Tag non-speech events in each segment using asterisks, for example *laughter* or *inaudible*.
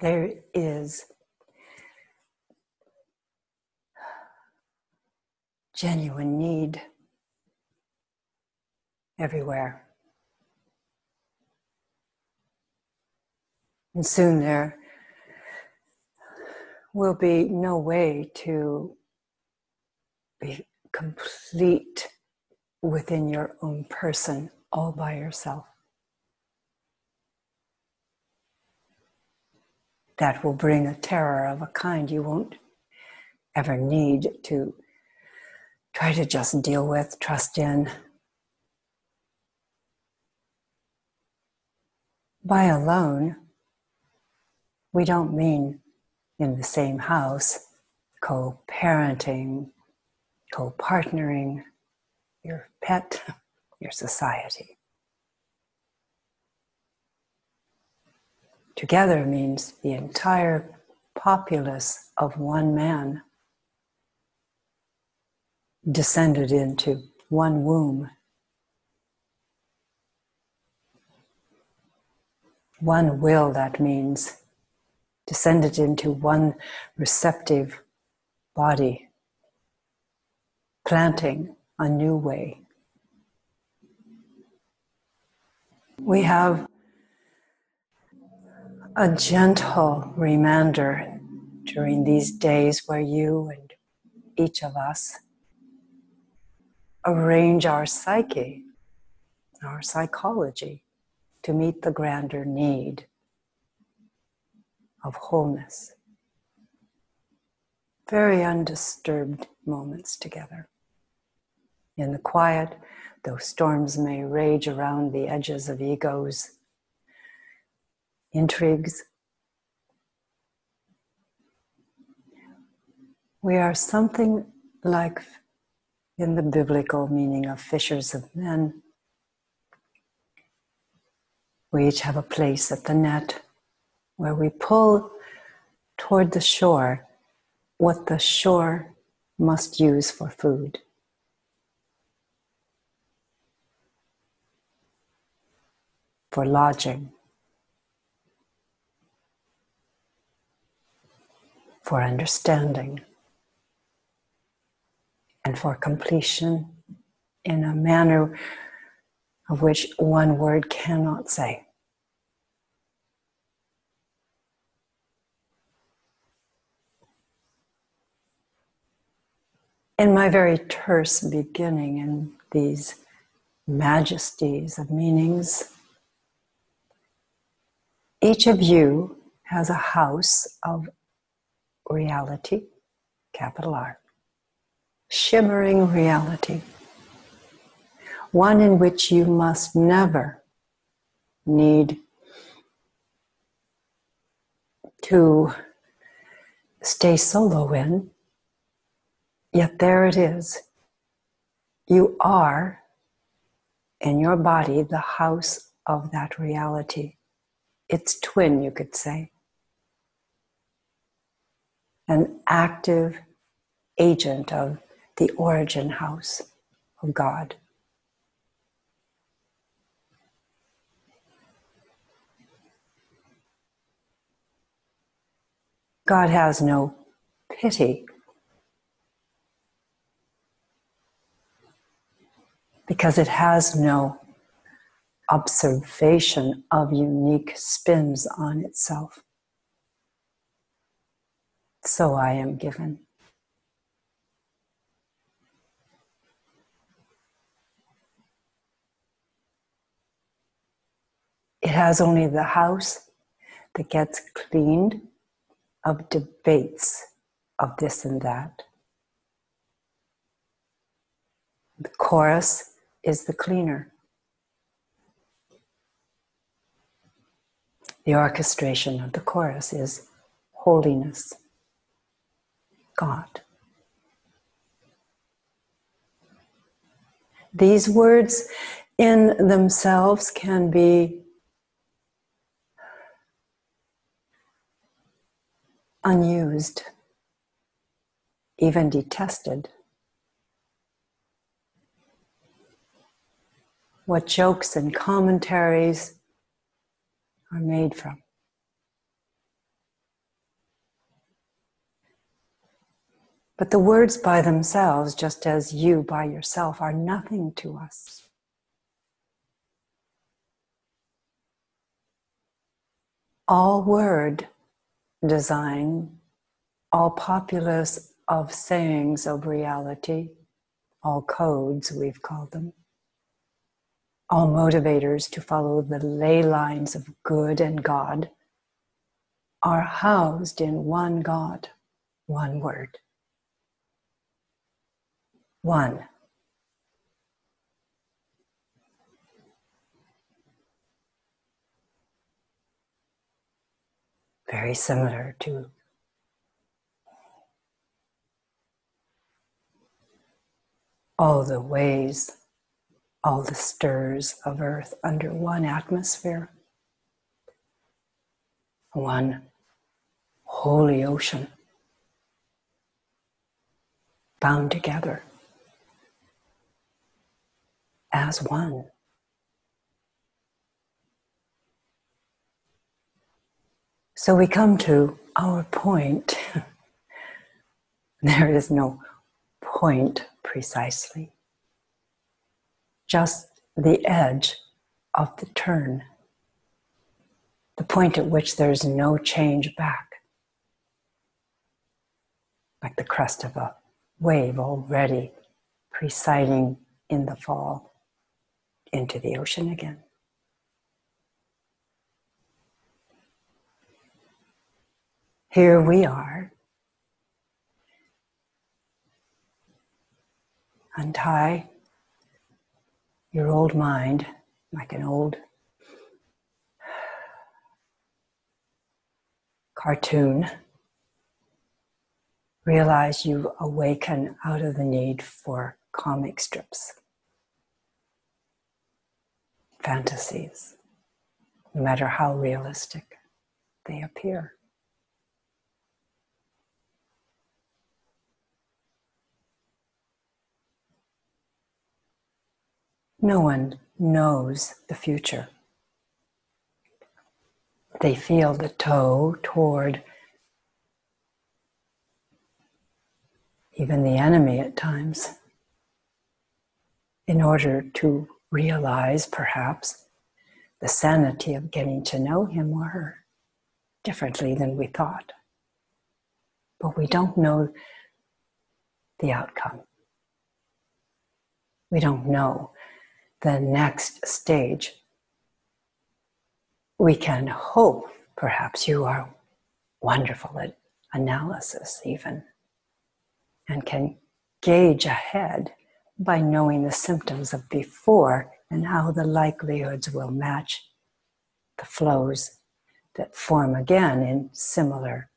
there is genuine need everywhere. And soon there will be no way to be complete within your own person all by yourself. That will bring a terror of a kind you won't ever need to try to just deal with, trust in. By alone, we don't mean in the same house, co parenting, co partnering, your pet, your society. Together means the entire populace of one man descended into one womb. One will, that means, descended into one receptive body, planting a new way. We have a gentle reminder during these days where you and each of us arrange our psyche, our psychology, to meet the grander need of wholeness. Very undisturbed moments together. In the quiet, though storms may rage around the edges of egos, intrigues, we are something like, in the biblical meaning of fishers of men, we each have a place at the net where we pull toward the shore what the shore must use for food. For lodging, for understanding, and for completion in a manner of which one word cannot say. in my very terse beginning in these majesties of meanings, each of you has a house of reality, capital R, shimmering reality, one in which you must never need to stay solo in Yet there it is. You are, in your body, the house of that reality. Its twin, you could say. An active agent of the origin house of God. God has no pity because it has no observation of unique spins on itself. So I am given. It has only the house that gets cleaned of debates of this and that. The chorus is the cleaner. The orchestration of the chorus is holiness, God. These words in themselves can be unused, even detested. what jokes and commentaries are made from. But the words by themselves, just as you by yourself, are nothing to us. All word design, all populace of sayings of reality, all codes, we've called them, all motivators to follow the ley lines of good and God are housed in one God, one word. One. Very similar to all the ways, all the stirs of earth under one atmosphere, one holy ocean bound together as one. So we come to our point. *laughs* there is no point precisely, just the edge of the turn, the point at which there's no change back, like the crest of a wave already presiding in the fall into the ocean again. Here we are. Untie your old mind like an old cartoon. Realize you awaken out of the need for comic strips fantasies, no matter how realistic they appear. No one knows the future. They feel the toe toward even the enemy at times in order to realize perhaps the sanity of getting to know him or her differently than we thought. But we don't know the outcome. We don't know the next stage. We can hope, perhaps you are wonderful at analysis, even, and can gauge ahead by knowing the symptoms of before and how the likelihoods will match the flows that form again in similar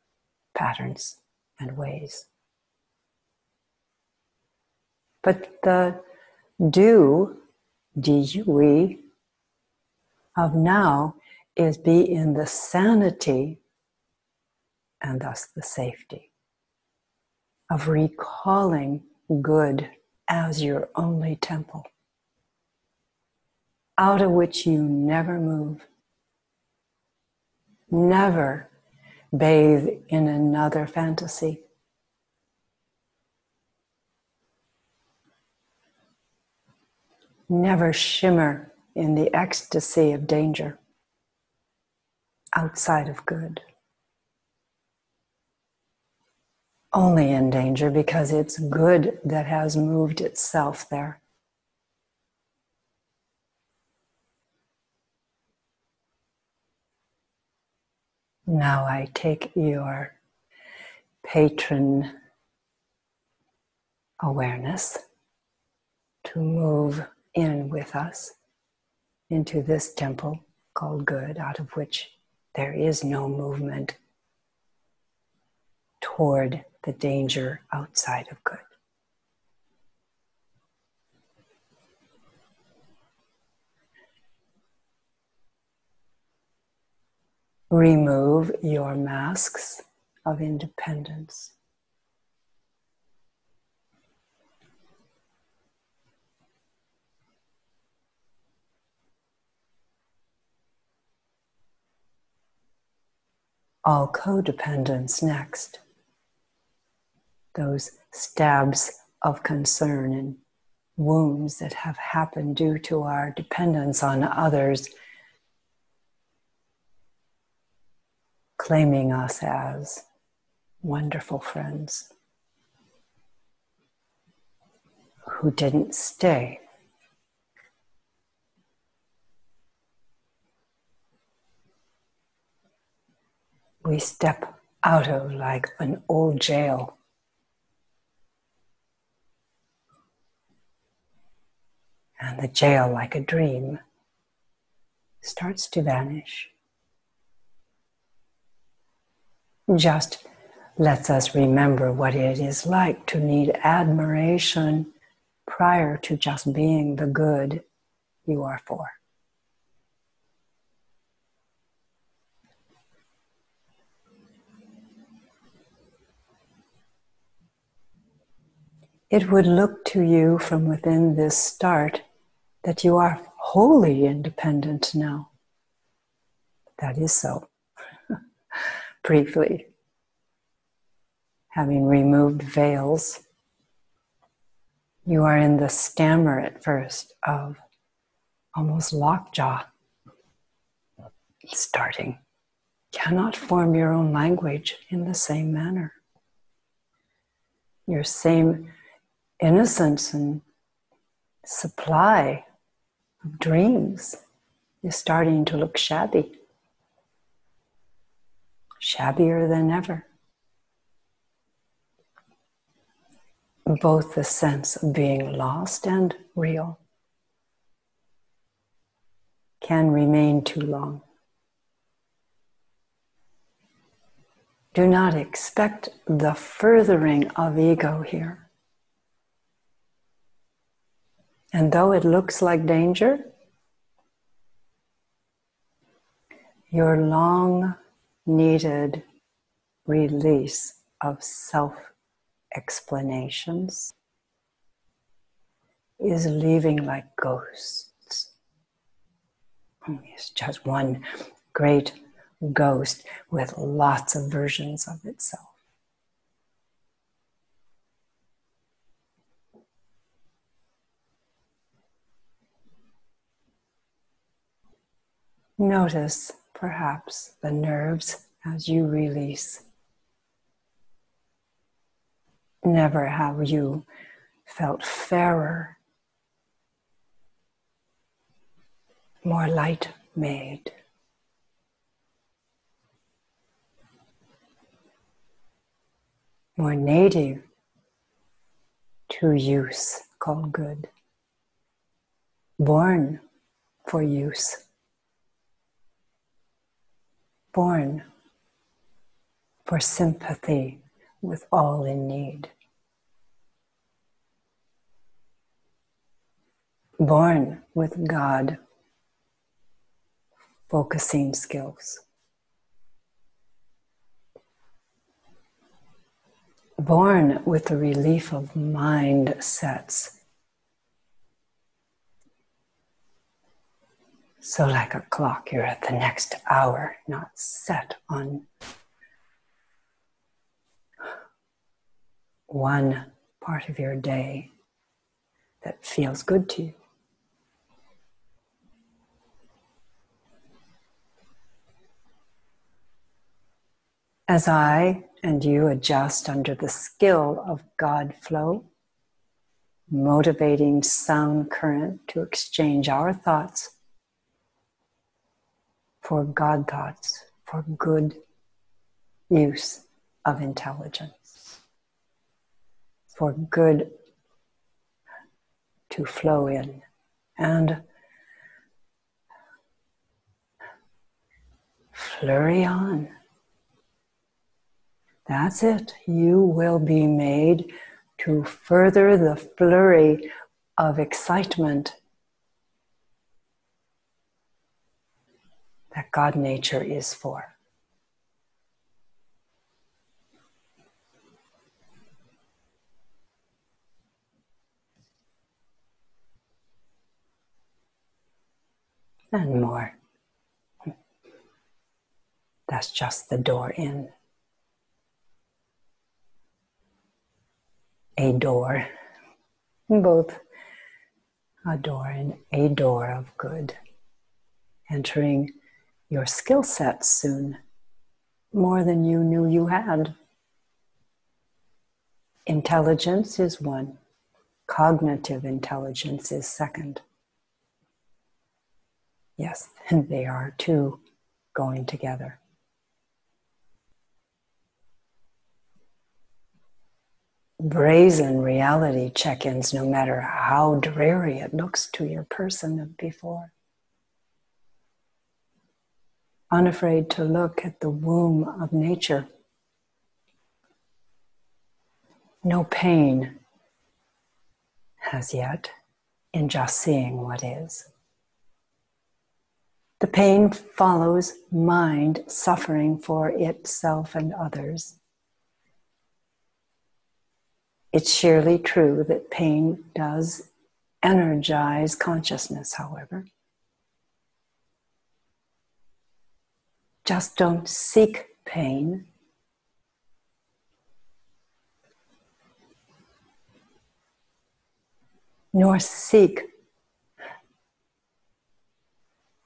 patterns and ways. But the do, D-U-E, of now is be in the sanity and thus the safety of recalling good as your only temple, out of which you never move, never bathe in another fantasy. Never shimmer in the ecstasy of danger outside of good. Only in danger because it's good that has moved itself there. Now I take your patron awareness to move in with us into this temple called good, out of which there is no movement toward the danger outside of good. Remove your masks of independence. All codependence next those stabs of concern and wounds that have happened due to our dependence on others, claiming us as wonderful friends who didn't stay. We step out of like an old jail. And the jail, like a dream, starts to vanish. Just lets us remember what it is like to need admiration prior to just being the good you are for. It would look to you from within this start that you are wholly independent now. That is so. *laughs* Briefly, having removed veils, you are in the stammer at first of almost lockjaw starting. Cannot form your own language in the same manner. Your same innocence and supply of dreams is starting to look shabby, shabbier than ever. Both the sense of being lost and real can remain too long. Do not expect the furthering of ego here. And though it looks like danger, your long needed release of self explanations is leaving like ghosts. Hmm, it's just one great ghost with lots of versions of itself. Notice perhaps the nerves as you release. Never have you felt fairer, more light made. More native to use called good, born for use born for sympathy with all in need. Born with God focusing skills. Born with the relief of mindsets So, like a clock, you're at the next hour, not set on one part of your day that feels good to you. As I and you adjust under the skill of God flow, motivating sound current to exchange our thoughts for God thoughts, for good use of intelligence, for good to flow in. And flurry on. That's it. You will be made to further the flurry of excitement that God nature is for. And more. That's just the door in. a door, both a door and a door of good, entering your skill set soon, more than you knew you had. Intelligence is one, cognitive intelligence is second. Yes, *laughs* they are two going together. Brazen reality check ins, no matter how dreary it looks to your person of before. Unafraid to look at the womb of nature no pain as yet in just seeing what is. The pain follows mind suffering for itself and others. It's surely true that pain does energize consciousness, however. Just don't seek pain, nor seek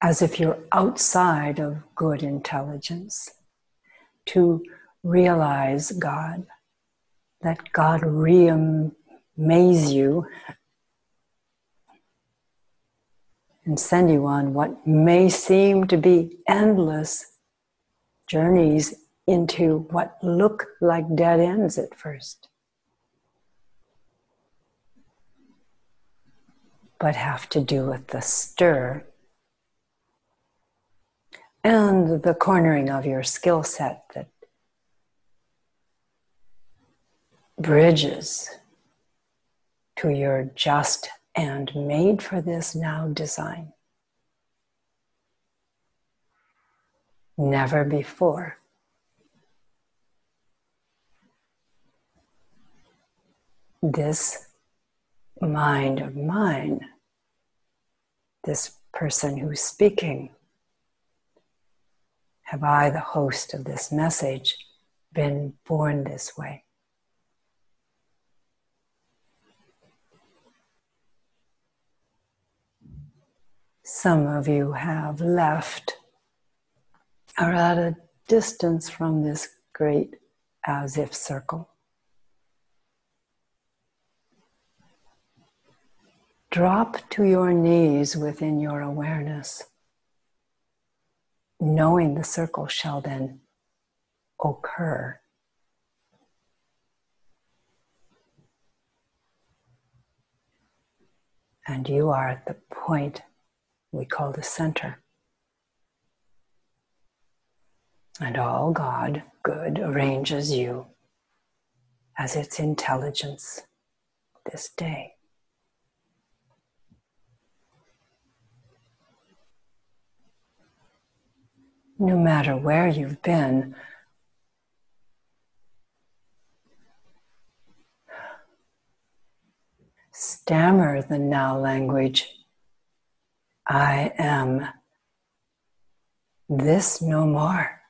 as if you're outside of good intelligence to realize God. Let God re amaze you and send you on what may seem to be endless journeys into what look like dead ends at first. but have to do with the stir and the cornering of your skill set that bridges to your just and made for this now design. Never before. This mind of mine this person who's speaking? Have I, the host of this message, been born this way? Some of you have left, are at a distance from this great as if circle. Drop to your knees within your awareness, knowing the circle shall then occur. And you are at the point we call the center. And all God, good, arranges you as its intelligence this day. no matter where you've been, stammer the now language I am this no more.